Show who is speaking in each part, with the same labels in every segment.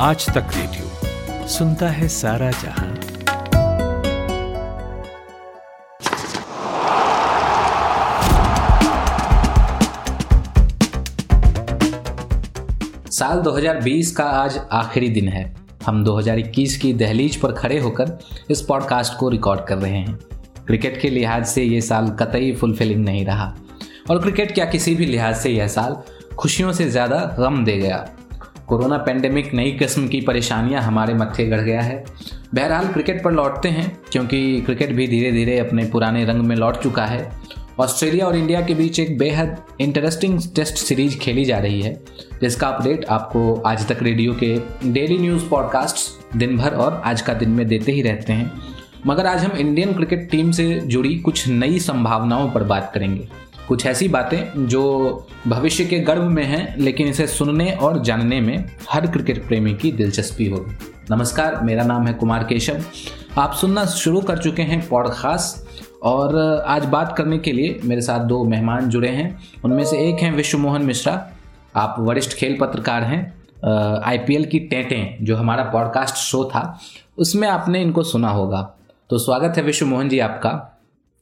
Speaker 1: आज तक रेडियो। सुनता है सारा जहाँ।
Speaker 2: साल 2020 का आज आखिरी दिन है। हम 2021 की दहलीज पर खड़े होकर इस पॉडकास्ट को रिकॉर्ड कर रहे हैं। क्रिकेट के लिहाज से ये साल कतई फुलफिलिंग नहीं रहा। और क्रिकेट क्या किसी भी लिहाज से यह साल खुशियों से ज़्यादा गम दे गया। कोरोना पेंडेमिक नई किस्म की परेशानियाँ हमारे मत्थे गढ़ गया है। बहरहाल क्रिकेट पर लौटते हैं, क्योंकि क्रिकेट भी धीरे धीरे अपने पुराने रंग में लौट चुका है। ऑस्ट्रेलिया और इंडिया के बीच एक बेहद इंटरेस्टिंग टेस्ट सीरीज़ खेली जा रही है, जिसका अपडेट आपको आज तक रेडियो के डेली न्यूज़ पॉडकास्ट दिन भर और आज का दिन में देते ही रहते हैं। मगर आज हम इंडियन क्रिकेट टीम से जुड़ी कुछ नई संभावनाओं पर बात करेंगे। कुछ ऐसी बातें जो भविष्य के गर्भ में हैं, लेकिन इसे सुनने और जानने में हर क्रिकेट प्रेमी की दिलचस्पी होगी। नमस्कार, मेरा नाम है कुमार केशव। आप सुनना शुरू कर चुके हैं पॉडकास्ट, और आज बात करने के लिए मेरे साथ दो मेहमान जुड़े हैं। उनमें से एक हैं विश्व मोहन मिश्रा। आप वरिष्ठ खेल पत्रकार हैं आईपीएल की टेंटें, जो हमारा पॉडकास्ट शो था, उसमें आपने इनको सुना होगा। तो स्वागत है विश्व मोहन जी आपका।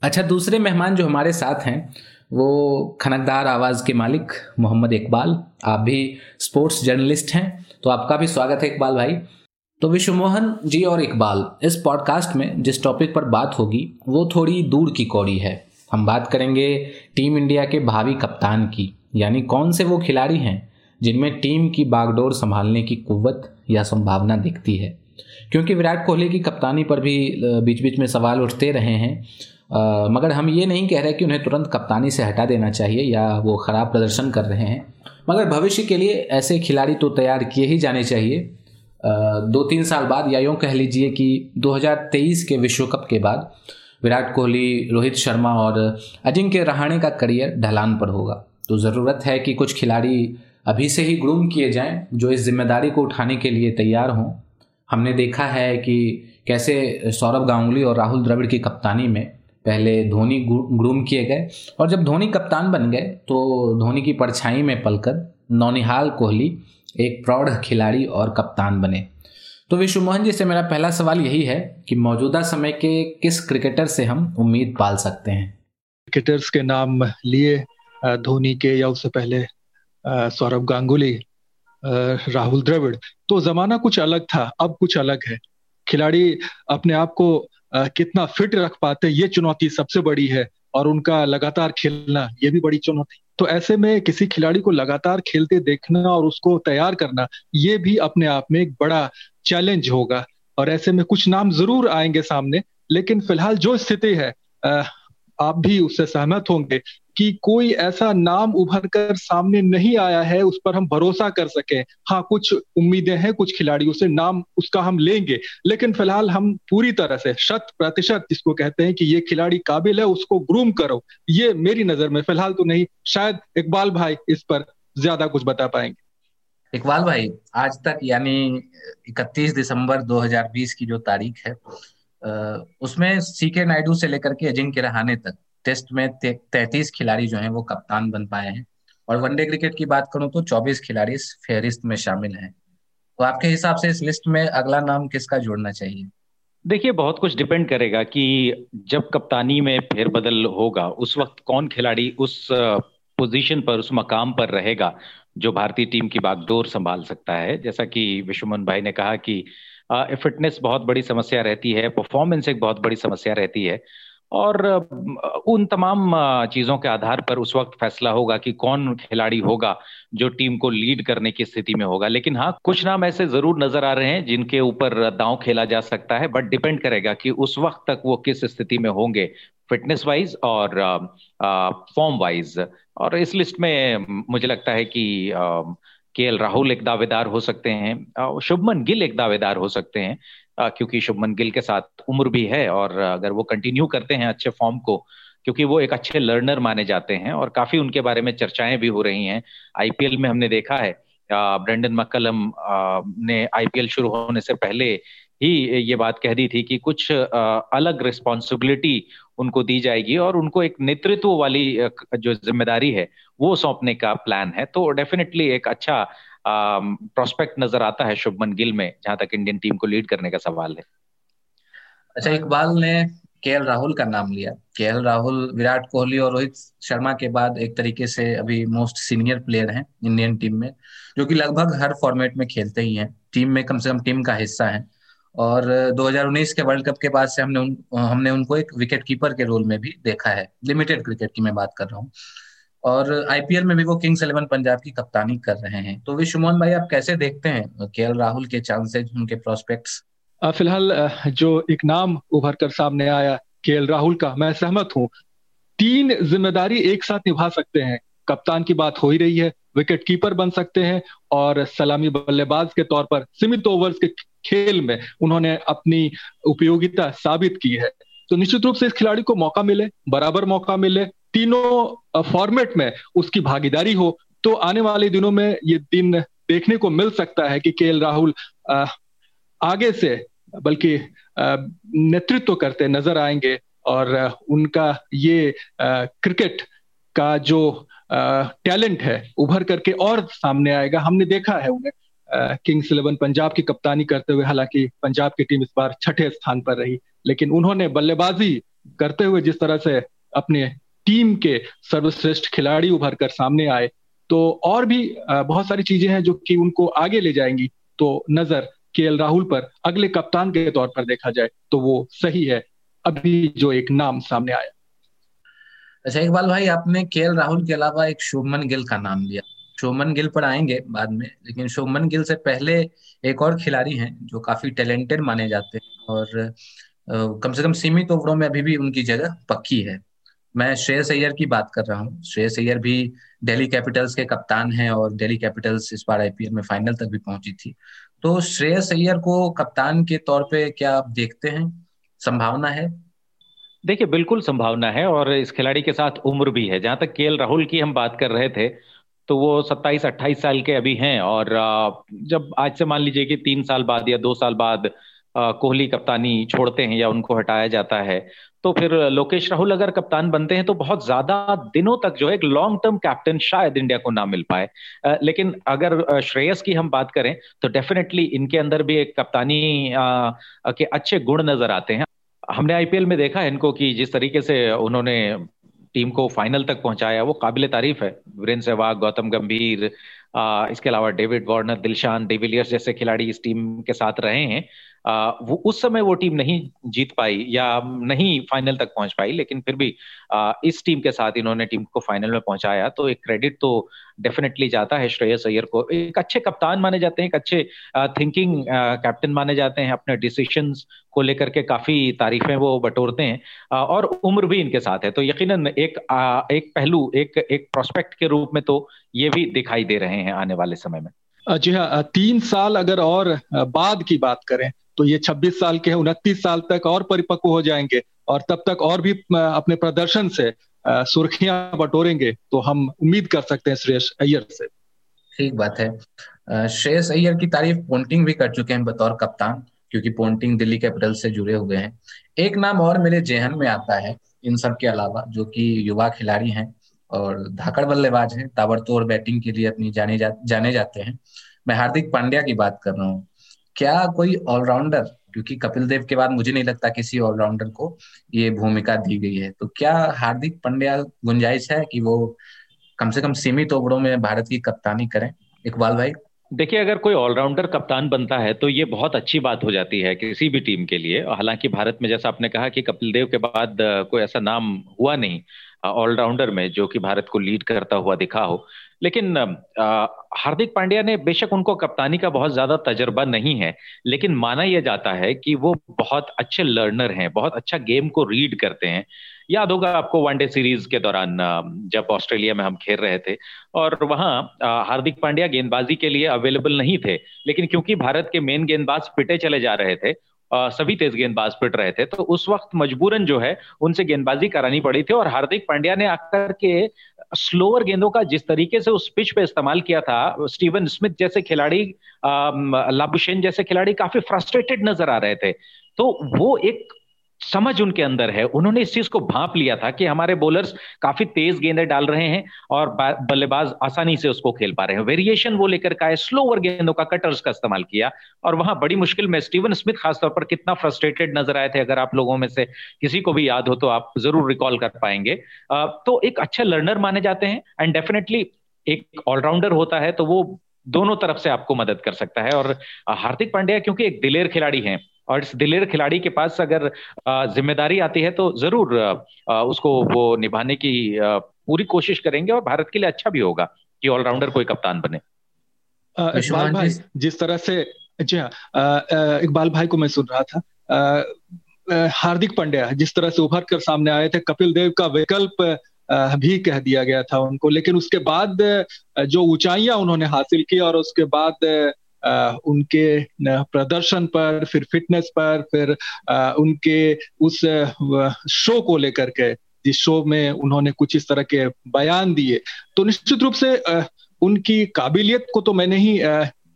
Speaker 2: अच्छा दूसरे मेहमान जो हमारे साथ हैं वो खनकदार आवाज़ के मालिक मोहम्मद इकबाल। आप भी स्पोर्ट्स जर्नलिस्ट हैं तो आपका भी स्वागत है इकबाल भाई। तो विश्वमोहन जी और इकबाल, इस पॉडकास्ट में जिस टॉपिक पर बात होगी, वो थोड़ी दूर की कौड़ी है। हम बात करेंगे टीम इंडिया के भावी कप्तान की, यानी कौन से वो खिलाड़ी हैं, जिनमें टीम की बागडोर संभालने की कुव्वत या संभावना दिखती है। क्योंकि विराट कोहली की कप्तानी पर भी बीच बीच में सवाल उठते रहे हैं। आ, मगर हम ये नहीं कह रहे कि उन्हें तुरंत कप्तानी से हटा देना चाहिए या वो ख़राब प्रदर्शन कर रहे हैं। मगर भविष्य के लिए ऐसे खिलाड़ी तो तैयार किए ही जाने चाहिए। आ, दो तीन साल बाद या यूँ कह लीजिए कि 2023 के विश्व कप के बाद विराट कोहली रोहित शर्मा और अजिंक्य रहाणे का करियर ढलान पर होगा। तो ज़रूरत है कि कुछ खिलाड़ी अभी से ही ग्रूम किए जाएँ जो इस ज़िम्मेदारी को उठाने के लिए तैयार हों। हमने देखा है कि कैसे सौरभ गांगुली और राहुल द्रविड़ की कप्तानी में पहले धोनी ग्रूम किए गए। और जब धोनी कप्तान बन गए तो धोनी की परछाई में पलकर नौनिहाल कोहली एक प्रौढ़ खिलाड़ी और कप्तान बने। तो विश्व मोहन जी, से मेरा पहला सवाल यही है कि मौजूदा समय के किस क्रिकेटर से हम उम्मीद पाल सकते हैं?
Speaker 3: क्रिकेटर्स के नाम लिए धोनी के या उससे पहले सौरभ गांगुली राहुल द्रविड़। तो जमाना कुछ अलग था, अब कुछ अलग है। खिलाड़ी अपने आप को कितना फिट रख पाते, ये चुनौती सबसे बड़ी है और उनका लगातार खेलना, ये भी बड़ी चुनौती। तो ऐसे में किसी खिलाड़ी को लगातार खेलते देखना और उसको तैयार करना, ये भी अपने आप में एक बड़ा चैलेंज होगा। और ऐसे में कुछ नाम ज़रूर आएँगे सामने, लेकिन फ़िलहाल जो स्थिति है आप भी उससे सहमत होंगे कि कोई ऐसा नाम उभर कर सामने नहीं आया है, उस पर हम भरोसा कर सके। हाँ कुछ उम्मीदें हैं, कुछ खिलाड़ियों से नाम उसका हम लेंगे। लेकिन फ़िलहाल हम पूरी तरह से शत प्रतिशत जिसको कहते हैं कि ये खिलाड़ी काबिल है, उसको ग्रूम करो। ये मेरी नज़र में फ़िलहाल तो नहीं, शायद इकबाल भाई इस पर ज़्यादा कुछ बता पाएँगे।
Speaker 2: इकबाल भाई, आज तक यानी 31 दिसंबर 2020 की जो तारीख है उसमें सीके नायडू से लेकर के अजिंक्य रहाने तक टेस्ट में तैतीस खिलाड़ी जो हैं वो कप्तान बन पाए हैं। और वनडे क्रिकेट की बात करूँ तो 24 खिलाड़ी इस फेहरिस्त में शामिल हैं। तो आपके हिसाब से इस लिस्ट में अगला नाम किसका जोड़ना चाहिए?
Speaker 4: देखिए, बहुत कुछ डिपेंड करेगा कि जब कप्तानी में फेरबदल होगा, उस वक्त कौन खिलाड़ी उस पोजीशन पर, उस मकाम पर रहेगा, जो भारतीय टीम की बागडोर संभाल सकता है। जैसा कि विश्वमन भाई ने कहा कि फिटनेस बहुत बड़ी समस्या रहती है, परफॉर्मेंस एक बहुत बड़ी समस्या रहती है। और उन तमाम चीज़ों के आधार पर उस वक्त फैसला होगा कि कौन खिलाड़ी होगा जो टीम को लीड करने की स्थिति में होगा। लेकिन हाँ कुछ नाम ऐसे ज़रूर नज़र आ रहे हैं जिनके ऊपर दांव खेला जा सकता है बट डिपेंड करेगा कि उस वक्त तक वो किस स्थिति में होंगे फिटनेस वाइज और फॉर्म वाइज और इस लिस्ट में मुझे लगता है कि के राहुल एक दावेदार हो सकते हैं शुभमन गिल एक दावेदार हो सकते हैं। क्योंकि शुभमन गिल के साथ उम्र भी है और अगर वो कंटिन्यू करते हैं अच्छे फॉर्म को, क्योंकि वो एक अच्छे लर्नर माने जाते हैं और काफ़ी उनके बारे में चर्चाएँ भी हो रही हैं। आईपीएल में हमने देखा है ब्रेंडन मक्कलम ने आईपीएल शुरू होने से पहले ही ये बात कह दी थी कि कुछ अलग रिस्पॉन्सिबिलिटी उनको दी जाएगी और उनको एक नेतृत्व वाली जो ज़िम्मेदारी है, वो सौंपने का प्लान है। तो डेफिनेटली एक अच्छा प्रोस्पेक्ट नज़र आता है शुभमन गिल में, जहाँ तक इंडियन टीम को लीड करने का सवाल है।
Speaker 2: अच्छा इकबाल ने केएल राहुल का नाम लिया। केएल राहुल विराट कोहली और रोहित शर्मा के बाद एक तरीके से अभी मोस्ट सीनियर प्लेयर हैं इंडियन टीम में, जो कि लगभग हर फॉर्मेट में खेलते ही हैं। टीम में कम से कम टीम का हिस्सा है। और 2019 के वर्ल्ड कप के बाद से हमने उन, हमने उनको एक विकेट कीपर के रोल में भी देखा है। लिमिटेड क्रिकेट की मैं बात कर रहा हूँ। और आईपीएल में भी वो किंग्स इलेवन पंजाब की कप्तानी कर रहे हैं। तो विश्वमोहन भाई, आप कैसे देखते हैं के राहुल के चांसेज उनके प्रोस्पेक्ट्स
Speaker 3: फ़िलहाल जो एक नाम उभर कर सामने आया के राहुल का, मैं सहमत हूँ। तीन ज़िम्मेदारी एक साथ निभा सकते हैं। कप्तान की बात हो ही रही है विकेट कीपर बन सकते हैं और सलामी बल्लेबाज के तौर पर सीमित ओवर्स के खेल में उन्होंने अपनी उपयोगिता साबित की है। तो निश्चित रूप से इस खिलाड़ी को मौका मिले, बराबर मौका मिले तीनों फॉर्मेट में उसकी भागीदारी हो तो आने वाले दिनों में ये दिन देखने को मिल सकता है कि केएल राहुल आगे से, बल्कि नेतृत्व करते नज़र आएँगे और उनका ये क्रिकेट का जो टैलेंट है, उभर करके और सामने आएगा। हमने देखा है उन्हें किंग्स इलेवन पंजाब की कप्तानी करते हुए, हालाँकि पंजाब की टीम इस बार छठे स्थान पर रही, लेकिन उन्होंने बल्लेबाजी करते हुए जिस तरह से अपने टीम के सर्वश्रेष्ठ खिलाड़ी उभर कर सामने आए। तो और भी बहुत सारी चीज़ें हैं जो कि उनको आगे ले जाएँगी। तो नज़र के राहुल पर, अगले कप्तान के तौर पर देखा जाए तो वो सही है। अभी जो एक नाम सामने आया।
Speaker 2: अच्छा इकबाल भाई, आपने के राहुल के अलावा एक शुभमन गिल का नाम लिया। शुभमन गिल पर आएँगे बाद में, लेकिन शुभमन गिल से पहले एक और खिलाड़ी हैं जो काफ़ी टैलेंटेड माने जाते हैं और कम से कम सीमित ओवरों में अभी भी उनकी जगह पक्की है। मैं श्रेयस अय्यर की बात कर रहा हूँ। श्रेयस अय्यर भी दिल्ली कैपिटल्स के कप्तान हैं और दिल्ली कैपिटल्स इस बार आईपीएल में फाइनल तक भी पहुँची थी। तो श्रेयस अय्यर को कप्तान के तौर पे क्या आप देखते हैं? संभावना है?
Speaker 4: देखिए, बिल्कुल संभावना है और इस खिलाड़ी के साथ उम्र भी है। जहाँ तक के राहुल की हम बात कर रहे थे तो वो 27-28 साल के अभी हैं और जब आज से मान लीजिए कि तीन साल बाद या दो साल बाद कोहली कप्तानी छोड़ते हैं या उनको हटाया जाता है। तो फिर लोकेश राहुल अगर कप्तान बनते हैं तो बहुत ज़्यादा दिनों तक जो है एक लॉन्ग टर्म कैप्टन शायद इंडिया को ना मिल पाए। लेकिन अगर श्रेयस की हम बात करें तो डेफिनेटली इनके अंदर भी एक कप्तानी के अच्छे गुण नज़र आते हैं। हमने आईपीएल में देखा है इनको कि जिस तरीके से उन्होंने टीम को फाइनल तक पहुँचाया, वो काबिल तारीफ़ है। वीरेंद्र सहवाग, गौतम गंभीर इसके अलावा डेविड वार्नर, दिलशान, डिविलियर्स जैसे खिलाड़ी इस टीम के साथ रहे हैं। वो उस समय वो टीम नहीं जीत पाई या नहीं फाइनल तक पहुँच पाई, लेकिन फिर भी इस टीम के साथ इन्होंने टीम को फाइनल में पहुँचाया। तो एक क्रेडिट तो डेफिनेटली जाता है श्रेयस अय्यर को। एक अच्छे कप्तान माने जाते हैं, एक अच्छे थिंकिंग कैप्टन माने जाते हैं। अपने डिसीशन को लेकर के काफ़ी तारीफें वो बटोरते हैं और उम्र भी इनके साथ है। तो यकीनन एक एक पहलू, एक एक प्रोस्पेक्ट के रूप में तो ये भी दिखाई दे रहे हैं आने वाले समय में।
Speaker 3: जी हाँ तीन साल अगर और बाद की बात करें तो ये 26 साल के हैं उनतीस साल तक और परिपक्व हो जाएँगे और तब तक और भी अपने प्रदर्शन से सुर्खियाँ बटोरेंगे तो हम उम्मीद कर सकते हैं श्रेयस अय्यर से।
Speaker 2: ठीक बात है। श्रेयस अय्यर की तारीफ़ पोन्टिंग भी कर चुके हैं बतौर कप्तान क्योंकि पोन्टिंग दिल्ली कैपिटल से जुड़े हुए हैं। एक नाम और मेरे जेहन में आता है इन सब के अलावा जो कि युवा खिलाड़ी हैं और धाकड़ बल्लेबाज हैं ताबड़तोड़ बैटिंग के लिए अपनी जाने जा, जाने जाते हैं। मैं हार्दिक पांड्या की बात कर रहा हूँ। क्या कोई ऑलराउंडर क्योंकि कपिल देव के बाद मुझे नहीं लगता किसी ऑलराउंडर को ये भूमिका दी गई है। तो क्या हार्दिक पांड्या गुंजाइश है कि वो कम से कम सीमित ओवरों में भारत की कप्तानी करें? इकबाल भाई।
Speaker 4: देखिए, अगर कोई ऑलराउंडर कप्तान बनता है तो ये बहुत अच्छी बात हो जाती है किसी भी टीम के लिए। हालाँकि भारत में जैसा आपने कहा कि कपिल देव के बाद, कोई ऐसा नाम हुआ नहीं ऑलराउंडर में, जो कि भारत को लीड करता हुआ दिखा हो। लेकिन हार्दिक पांड्या ने बेशक उनको कप्तानी का बहुत ज़्यादा तजर्बा नहीं है, लेकिन माना यह जाता है कि वो बहुत अच्छे लर्नर हैं, बहुत अच्छा गेम को रीड करते हैं। याद होगा आपको वनडे सीरीज़ के दौरान जब ऑस्ट्रेलिया में हम खेल रहे थे, और वहाँ हार्दिक पांड्या गेंदबाजी के लिए अवेलेबल नहीं थे, लेकिन क्योंकि भारत के मेन गेंदबाज पिटे चले जा रहे थे सभी तेज गेंदबाज पिट रहे थे तो उस वक्त मजबूरन जो है, उनसे गेंदबाजी करानी पड़ी थी, और हार्दिक पांड्या ने आकर के स्लोअर गेंदों का जिस तरीके से उस पिच पे इस्तेमाल किया था स्टीवन स्मिथ जैसे खिलाड़ी लाबुशेन जैसे खिलाड़ी काफ़ी फ्रस्ट्रेटेड नज़र आ रहे थे। तो वो एक समझ उनके अंदर है। उन्होंने इस चीज़ को भाप लिया था कि हमारे बॉलर्स काफ़ी तेज गेंदें डाल रहे हैं और बल्लेबाज आसानी से उसको खेल पा रहे हैं। वेरिएशन वो लेकर का है स्लोवर गेंदों का कटर्स का इस्तेमाल किया और वहाँ बड़ी मुश्किल में स्टीवन स्मिथ खासतौर पर कितना फ्रस्ट्रेटेड नज़र आए थे, अगर आप लोगों में से किसी को भी याद हो तो आप ज़रूर रिकॉल कर पाएँगे। तो एक अच्छे लर्नर माने जाते हैं एंड डेफिनेटली एक ऑलराउंडर होता है तो वो दोनों तरफ़ से आपको मदद कर सकता है और हार्दिक पांड्या क्योंकि एक दिलेर खिलाड़ी हैं और इस दिलेर खिलाड़ी के पास अगर ज़िम्मेदारी आती है तो ज़रूर उसको वो निभाने की पूरी कोशिश करेंगे और भारत के लिए अच्छा भी होगा कि ऑलराउंडर कोई कप्तान बने।
Speaker 3: इकबाल भाई जिस तरह से जी हाँ इकबाल भाई को मैं सुन रहा था हार्दिक पांड्या जिस तरह से उभर कर सामने आए थे कपिल देव का विकल्प भी कह दिया गया था उनको लेकिन उसके बाद जो ऊंचाइयाँ उन्होंने हासिल की और उसके बाद उनके प्रदर्शन पर, फिर फिटनेस पर, फिर उनके उस शो को लेकर के, जिस शो में उन्होंने कुछ इस तरह के बयान दिए तो निश्चित रूप से उनकी काबिलियत को तो मैं नहीं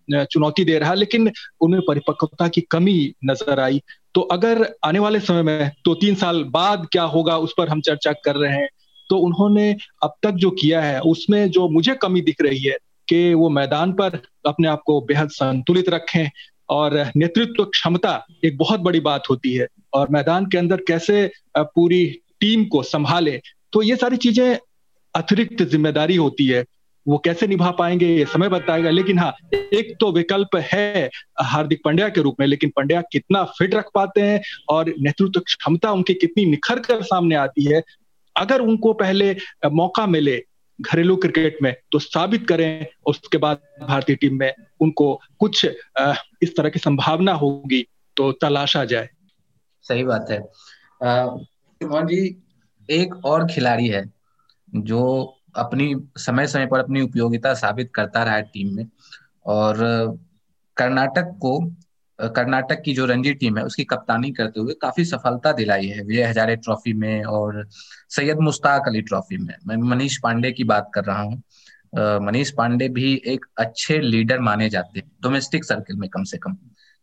Speaker 3: चुनौती दे रहा, लेकिन उनमें परिपक्वता की कमी नज़र आई। तो अगर आने वाले समय में, दो तीन साल बाद क्या होगा, उस पर हम चर्चा कर रहे हैं तो उन्होंने अब तक जो किया है, उसमें जो मुझे कमी दिख रही है कि वो मैदान पर अपने आप को बेहद संतुलित रखें और नेतृत्व क्षमता एक बहुत बड़ी बात होती है। और मैदान के अंदर कैसे पूरी टीम को संभाले तो ये सारी चीज़ें अतिरिक्त ज़िम्मेदारी होती है। वो कैसे निभा पाएँगे, ये समय बताएगा। लेकिन हाँ एक तो विकल्प है हार्दिक पंड्या के रूप में, लेकिन पंड्या कितना फिट रख पाते हैं और नेतृत्व क्षमता उनकी कितनी निखर कर सामने आती है। अगर उनको पहले मौका मिले घरेलू क्रिकेट में तो साबित करें, उसके बाद भारतीय टीम में उनको कुछ इस तरह की संभावना होगी तो तलाशा जाए।
Speaker 2: सही बात है। जी, एक और खिलाड़ी है जो अपनी समय समय पर अपनी उपयोगिता साबित करता रहा है टीम में और कर्नाटक को कर्नाटक की जो रणजी टीम है, उसकी कप्तानी करते हुए काफ़ी सफलता दिलाई है विजय हजारे ट्रॉफी में और सैयद मुश्ताक अली ट्रॉफी में। मैं मनीष पांडे की बात कर रहा हूँ। मनीष पांडे भी एक अच्छे लीडर माने जाते हैं, डोमेस्टिक सर्किल में कम से कम।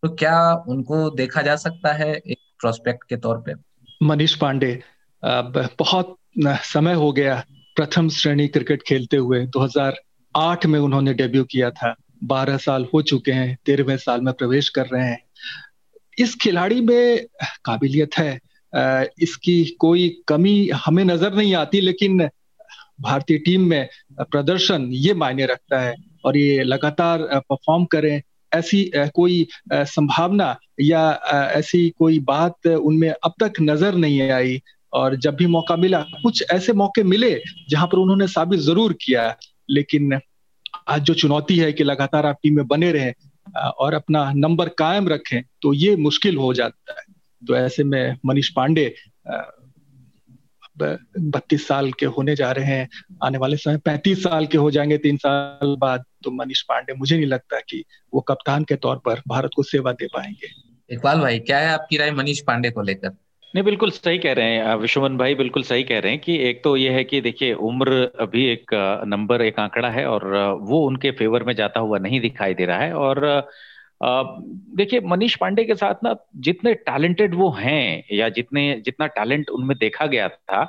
Speaker 2: तो क्या उनको देखा जा सकता है एक प्रोस्पेक्ट के तौर पे?
Speaker 3: मनीष पांडे बहुत समय हो गया प्रथम श्रेणी क्रिकेट खेलते हुए। 2008 में उन्होंने डेब्यू किया था। बारह साल हो चुके हैं, तेरहवें साल में प्रवेश कर रहे हैं। इस खिलाड़ी में काबिलियत है। इसकी कोई कमी हमें नज़र नहीं आती, लेकिन भारतीय टीम में प्रदर्शन ये मायने रखता है और ये लगातार परफॉर्म करें, ऐसी कोई संभावना या ऐसी कोई बात उनमें अब तक नज़र नहीं आई। और जब भी मौका मिला, कुछ ऐसे मौके मिले जहाँ पर उन्होंने साबित ज़रूर किया, लेकिन आज जो चुनौती है कि लगातार आप टीम में बने रहें और अपना नंबर कायम रखें तो ये मुश्किल हो जाता है। तो ऐसे में मनीष पांडे बत्तीस साल के होने जा रहे हैं, आने वाले समय पैंतीस साल के हो जाएँगे तीन साल बाद तो मनीष पांडे, मुझे नहीं लगता कि वो कप्तान के तौर पर भारत को सेवा दे पाएँगे।
Speaker 2: इकबाल भाई, क्या है आपकी राय मनीष पांडे को लेकर?
Speaker 4: नहीं, बिल्कुल सही कह रहे हैं विश्वमन भाई बिल्कुल सही कह रहे हैं कि एक तो ये है कि देखिए, उम्र अभी एक नंबर, एक आंकड़ा है और वो उनके फेवर में जाता हुआ नहीं दिखाई दे रहा है और देखिए, मनीष पांडे के साथ ना जितने टैलेंटेड वो हैं या जितने, जितना टैलेंट उनमें देखा गया था,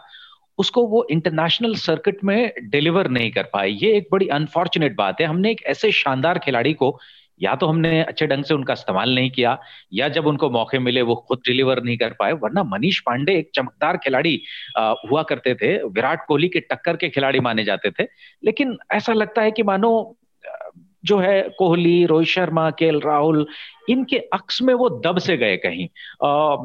Speaker 4: उसको वो इंटरनेशनल सर्किट में डिलीवर नहीं कर पाए। ये एक बड़ी अनफॉर्चुनेट बात है। हमने एक ऐसे शानदार खिलाड़ी को या तो हमने अच्छे ढंग से उनका इस्तेमाल नहीं किया या जब उनको मौके मिले वो खुद डिलीवर नहीं कर पाए वरना मनीष पांडे एक चमकदार खिलाड़ी हुआ करते थे विराट कोहली के टक्कर के खिलाड़ी माने जाते थे। लेकिन ऐसा लगता है कि मानो जो है कोहली रोहित शर्मा के राहुल इनके अक्स में वो दब से गए कहीं। आ,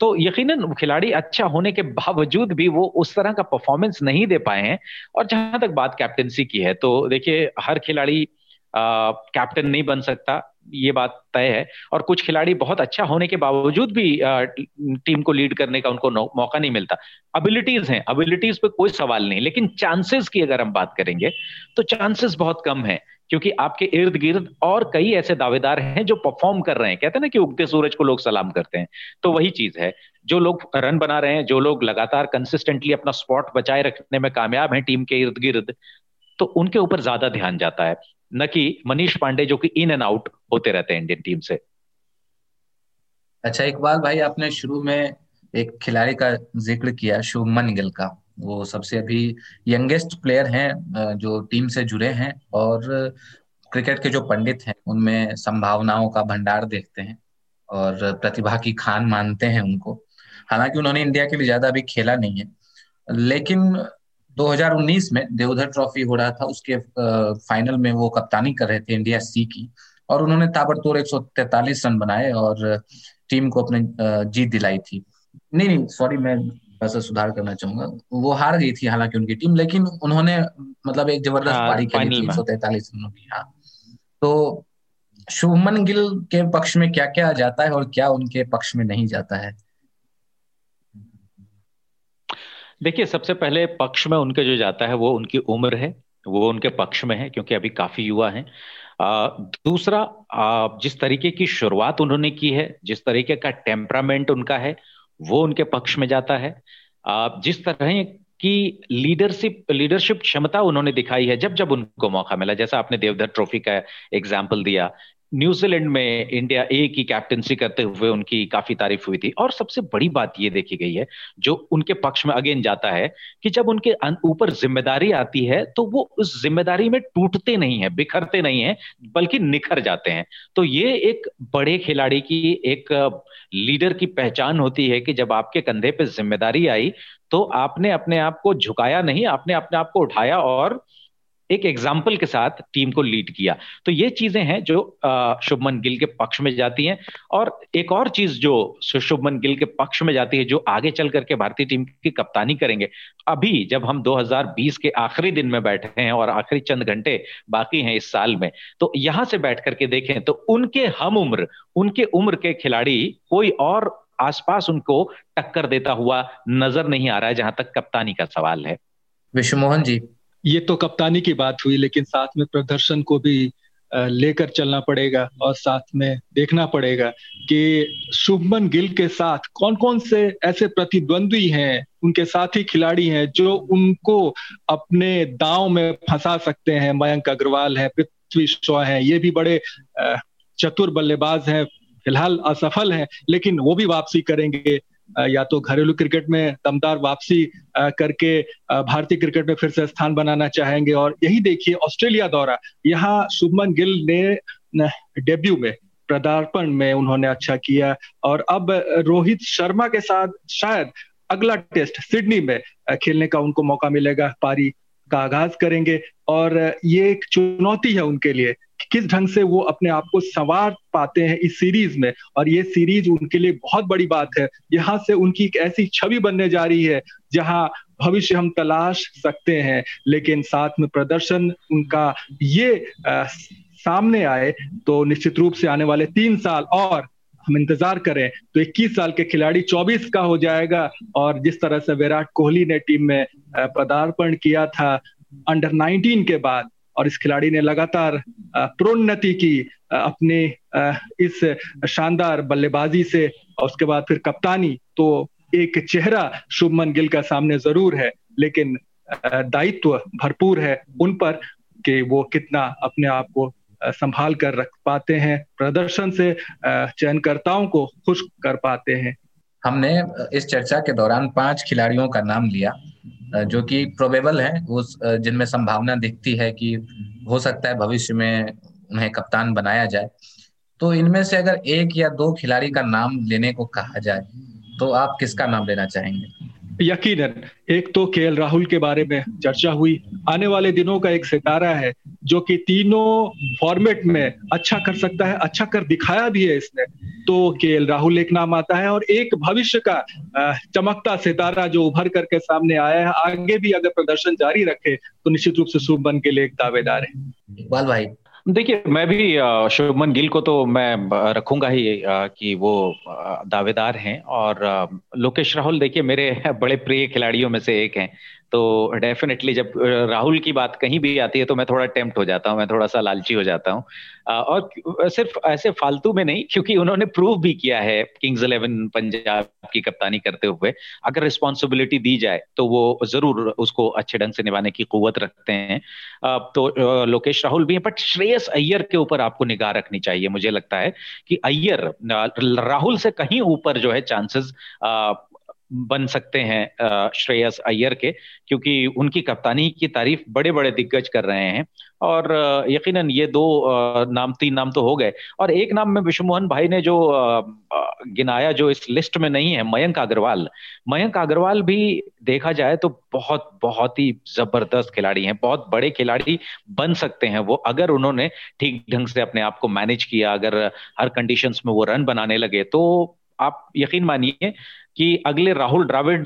Speaker 4: तो यकीनन खिलाड़ी अच्छा होने के बावजूद भी वो उस तरह का परफॉर्मेंस नहीं दे पाए हैं। और जहाँ तक बात कैप्टनसी की है तो देखिए हर खिलाड़ी कैप्टन नहीं बन सकता ये बात तय है। और कुछ खिलाड़ी बहुत अच्छा होने के बावजूद भी आ, टीम को लीड करने का उनको मौका नहीं मिलता। अबिलिटीज हैं। अबिलिटीज पे कोई सवाल नहीं। लेकिन चांसेस की अगर हम बात करेंगे तो चांसेस बहुत कम है। क्योंकि आपके इर्द गिर्द और कई ऐसे दावेदार हैं जो परफॉर्म कर रहे हैं। कहते हैं ना कि उगते सूरज को लोग सलाम करते हैं। तो वही चीज़ है। जो लोग रन बना रहे हैं जो लोग लगातार कंसिस्टेंटली अपना स्पॉट बचाए रखने में कामयाब हैं टीम के इर्द गिर्द तो उनके ऊपर ज़्यादा ध्यान जाता है। न कि मनीष पांडे जो कि इन एंड आउट होते रहते हैं इंडियन टीम से।
Speaker 2: अच्छा इकबाल भाई, आपने शुरू में एक खिलाड़ी का ज़िक्र किया, शुभमन गिल का। वो सबसे अभी यंगेस्ट प्लेयर हैं जो टीम से जुड़े हैं और क्रिकेट के जो पंडित हैं, उनमें संभावनाओं का भंडार देखते हैं और प्रतिभा की खान मानते हैं उनको। हालाँकि उन्होंने इंडिया के लिए ज़्यादा अभी खेला नहीं है, लेकिन 2019 में देवधर ट्रॉफी हो रहा था उसके फाइनल में वो कप्तानी कर रहे थे इंडिया सी की और उन्होंने ताबड़तोड़ एक रन बनाए और टीम को अपने जीत दिलाई थी। नहीं नहीं सॉरी मैं वैसे सुधार करना चाहूँगा। वो हार गई थी हालाँकि उनकी टीम लेकिन उन्होंने मतलब एक ज़बरदस्त हाँ, पारी खेली थी एक सौ तैतालीस रनों की हाँ। तो शुभमन गिल के पक्ष में क्या क्या जाता है और क्या उनके पक्ष में नहीं जाता है?
Speaker 4: देखिए सबसे पहले पक्ष में उनके जो जाता है वो उनकी उम्र है वो उनके पक्ष में है क्योंकि अभी काफ़ी युवा हैं। दूसरा आ, जिस तरीके की शुरुआत उन्होंने की है जिस तरीके का टेम्परामेंट उनका है वो उनके पक्ष में जाता है। आ, जिस तरह की लीडरशिप लीडरशिप क्षमता उन्होंने दिखाई है जब जब उनको मौका मिला जैसा आपने देवधर ट्रॉफी का एग्ज़ाम्पल दिया न्यूजीलैंड में इंडिया ए की कैप्टनसी करते हुए उनकी काफ़ी तारीफ़ हुई थी। और सबसे बड़ी बात ये देखी गई है, जो उनके पक्ष में अगेन जाता है, कि जब उनके ऊपर ज़िम्मेदारी आती है तो वो उस ज़िम्मेदारी में टूटते नहीं है, बिखरते नहीं है, बल्कि निखर जाते हैं। तो ये एक बड़े खिलाड़ी की एक, लीडर की पहचान होती है कि जब आपके कंधे पे ज़िम्मेदारी आई तो आपने अपने आप को झुकाया नहीं, आपने अपने आप को उठाया और एक एग्ज़ाम्पल के साथ टीम को लीड किया। तो ये चीज़ें हैं जो शुभमन गिल के पक्ष में जाती हैं। और एक और चीज़ जो शुभमन गिल के पक्ष में जाती है, जो आगे चल करके भारतीय टीम की कप्तानी करेंगे। अभी जब हम 2020 के आखिरी दिन में बैठे हैं और आखिरी चंद घंटे बाकी हैं इस साल में तो यहाँ से बैठ करके देखें तो उनके हम उम्र, उनके उम्र के खिलाड़ी कोई और आसपास उनको टक्कर देता हुआ नज़र नहीं आ रहा है, जहाँ तक कप्तानी का सवाल है।
Speaker 2: विश्वमोहन जी
Speaker 3: ये तो कप्तानी की बात हुई, लेकिन साथ में प्रदर्शन को भी लेकर चलना पड़ेगा और साथ में देखना पड़ेगा कि शुभमन गिल के साथ कौन कौन से ऐसे प्रतिद्वंद्वी हैं, उनके साथी खिलाड़ी हैं, जो उनको अपने दांव में फंसा सकते हैं। मयंक अग्रवाल है, पृथ्वी शॉ है, ये भी बड़े चतुर बल्लेबाज हैं, फ़िलहाल असफल हैं, लेकिन वो भी वापसी करेंगे। या तो घरेलू क्रिकेट में दमदार वापसी करके भारतीय क्रिकेट में फिर से स्थान बनाना चाहेंगे। और यही देखिए, ऑस्ट्रेलिया दौरा। यहाँ शुभमन गिल ने डेब्यू में, पदार्पण में उन्होंने अच्छा किया। और अब रोहित शर्मा के साथ शायद अगला टेस्ट सिडनी में खेलने का उनको मौका मिलेगा। पारी का आगाज़ करेंगे। और ये एक चुनौती है उनके लिए। किस ढंग से वो अपने आप को संवार पाते हैं इस सीरीज़ में? और ये सीरीज़ उनके लिए बहुत बड़ी बात है। यहाँ से उनकी एक ऐसी छवि बनने जा रही है जहाँ भविष्य हम तलाश सकते हैं लेकिन साथ में प्रदर्शन उनका ये आ, सामने आए तो निश्चित रूप से आने वाले तीन साल और हम इंतज़ार करें। तो 21 साल के खिलाड़ी 24 का हो जाएगा और जिस तरह से विराट कोहली ने टीम में पदार्पण किया था अंडर 19 के बाद और इस खिलाड़ी ने लगातार प्रोन्नति की अपने इस शानदार बल्लेबाजी से और उसके बाद फिर कप्तानी तो एक चेहरा शुभमन गिल का सामने ज़रूर है, लेकिन दायित्व भरपूर है उन पर कि वो कितना अपने आप को संभाल कर रख पाते हैं, प्रदर्शन से चयनकर्ताओं को खुश कर पाते हैं।
Speaker 2: हमने इस चर्चा के दौरान पाँच खिलाड़ियों का नाम लिया। जो कि प्रोबेबल है, उस जिनमें संभावना दिखती है कि हो सकता है भविष्य में उन्हें कप्तान बनाया जाए। तो इनमें से अगर एक या दो खिलाड़ी का नाम लेने को कहा जाए तो आप किसका नाम लेना चाहेंगे?
Speaker 3: यकीनन, एक तो के राहुल के बारे में चर्चा हुई। आने वाले दिनों का एक सितारा है, जो कि तीनों फॉर्मेट में अच्छा कर सकता है अच्छा कर दिखाया भी है इसने। तो के राहुल एक नाम आता है और एक भविष्य का चमकता सितारा जो उभर करके सामने आया है, आगे भी अगर प्रदर्शन जारी रखे तो निश्चित रूप से शुभमन के लिए एक दावेदार है।
Speaker 2: इकबाल भाई
Speaker 4: देखिए, मैं भी शुभमन गिल को तो मैं रखूँगा ही कि वो दावेदार हैं और लोकेश राहुल देखिए मेरे बड़े प्रिय खिलाड़ियों में से एक हैं। तो डेफिनेटली जब राहुल की बात कहीं भी आती है तो मैं थोड़ा टेम्प्ट हो जाता हूँ, मैं थोड़ा सा लालची हो जाता हूँ। और सिर्फ़ ऐसे फालतू में नहीं, क्योंकि उन्होंने प्रूव भी किया है किंग्स इलेवन पंजाब की कप्तानी करते हुए। अगर रिस्पॉन्सिबिलिटी दी जाए तो वो ज़रूर उसको अच्छे ढंग से निभाने की कुत रखते हैं। तो लोकेश राहुल भी है बट श्रेयस अय्यर के ऊपर आपको निगाह रखनी चाहिए, मुझे लगता है कि अय्यर राहुल से कहीं ऊपर जो है चांसेस बन सकते हैं श्रेयस अय्यर के, क्योंकि उनकी कप्तानी की तारीफ़ बड़े बड़े दिग्गज कर रहे हैं। और यकीनन ये दो नाम, तीन नाम तो हो गए। और एक नाम में विश्वमोहन भाई ने जो गिनाया, जो इस लिस्ट में नहीं है, मयंक अग्रवाल। मयंक अग्रवाल भी देखा जाए तो बहुत बहुत ही ज़बरदस्त खिलाड़ी हैं, बहुत बड़े खिलाड़ी बन सकते हैं वो, अगर उन्होंने ठीक ढंग से अपने आप को मैनेज किया, अगर हर कंडीशंस में वो रन बनाने लगे तो आप यकीन मानिए कि अगले राहुल द्राविड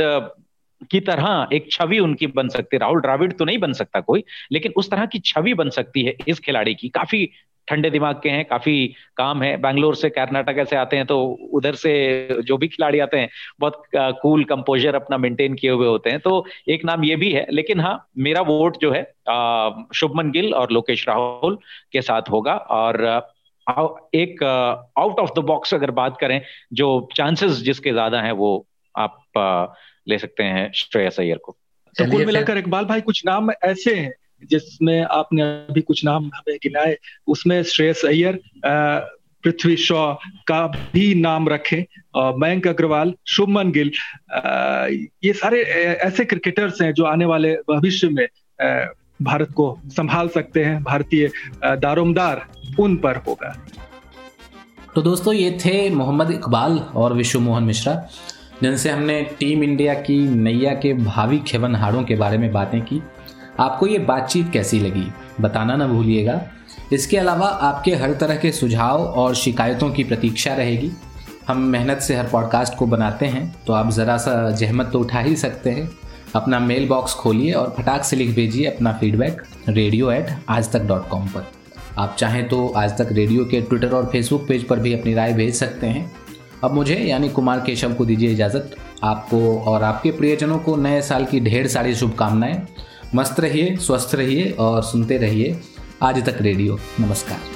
Speaker 4: की तरह एक छवि उनकी बन सकती है। राहुल द्राविड तो नहीं बन सकता कोई, लेकिन उस तरह की छवि बन सकती है इस खिलाड़ी की। काफ़ी ठंडे दिमाग के हैं, काफ़ी काम है। बैंगलोर से कर्नाटक से आते हैं तो उधर से जो भी खिलाड़ी आते हैं, बहुत कूल कंपोजर अपना मेंटेन किए हुए होते हैं। तो एक नाम ये भी है, लेकिन हाँ मेरा वोट जो है शुभमन गिल और लोकेश राहुल के साथ होगा। और एक आउट ऑफ़ द बॉक्स अगर बात करें जो चांसेस जिसके ज़्यादा हैं वो आप ले सकते हैं श्रेयस अय्यर को।
Speaker 3: तो कुल मिलाकर इकबाल भाई कुछ नाम ऐसे हैं जिसमें आपने अभी कुछ नाम हमें गिनाए उसमें श्रेयस अय्यर पृथ्वी शॉ का भी नाम रखें मयंक अग्रवाल शुभमन गिल ये सारे ऐसे क्रिकेटर्स हैं जो आने वाले भविष्य में भारत को संभाल सकते हैं, भारतीय दारोमदार उन पर होगा।
Speaker 2: तो दोस्तों, ये थे मोहम्मद इकबाल और विश्व मोहन मिश्रा, जिनसे हमने टीम इंडिया की नैया के भावी खेवनहारों के बारे में बातें की। आपको ये बातचीत कैसी लगी, बताना ना भूलिएगा। इसके अलावा आपके हर तरह के सुझाव और शिकायतों की प्रतीक्षा रहेगी। हम मेहनत से हर पॉडकास्ट को बनाते हैं तो आप ज़रा सा जहमत तो उठा ही सकते हैं। अपना मेल बॉक्स खोलिए और फटाक से लिख भेजिए अपना फीडबैक रेडियो एट आज तक डॉट कॉम पर। आप चाहें तो आज तक रेडियो के ट्विटर और फेसबुक पेज पर भी अपनी राय भेज सकते हैं। अब मुझे, यानी कुमार केशव को दीजिए इजाज़त। आपको और आपके प्रियजनों को नए साल की ढेर सारी शुभकामनाएँ। मस्त रहिए, स्वस्थ रहिए और सुनते रहिए आज तक रेडियो नमस्कार।